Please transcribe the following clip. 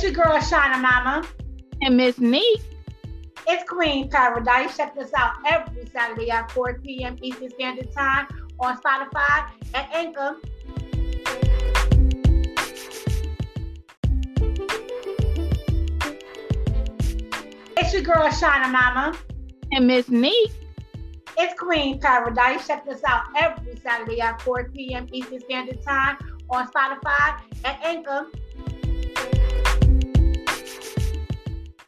It's your girl Shana Mama. And Miss Nique. It's Queens Paradise. Check us out every Saturday at 4 p.m. Eastern Standard Time on Spotify and Anchor. It's your girl Shana Mama. And Miss Nique. It's Queens Paradise. Check us out every Saturday at 4 p.m. Eastern Standard Time on Spotify and Anchor.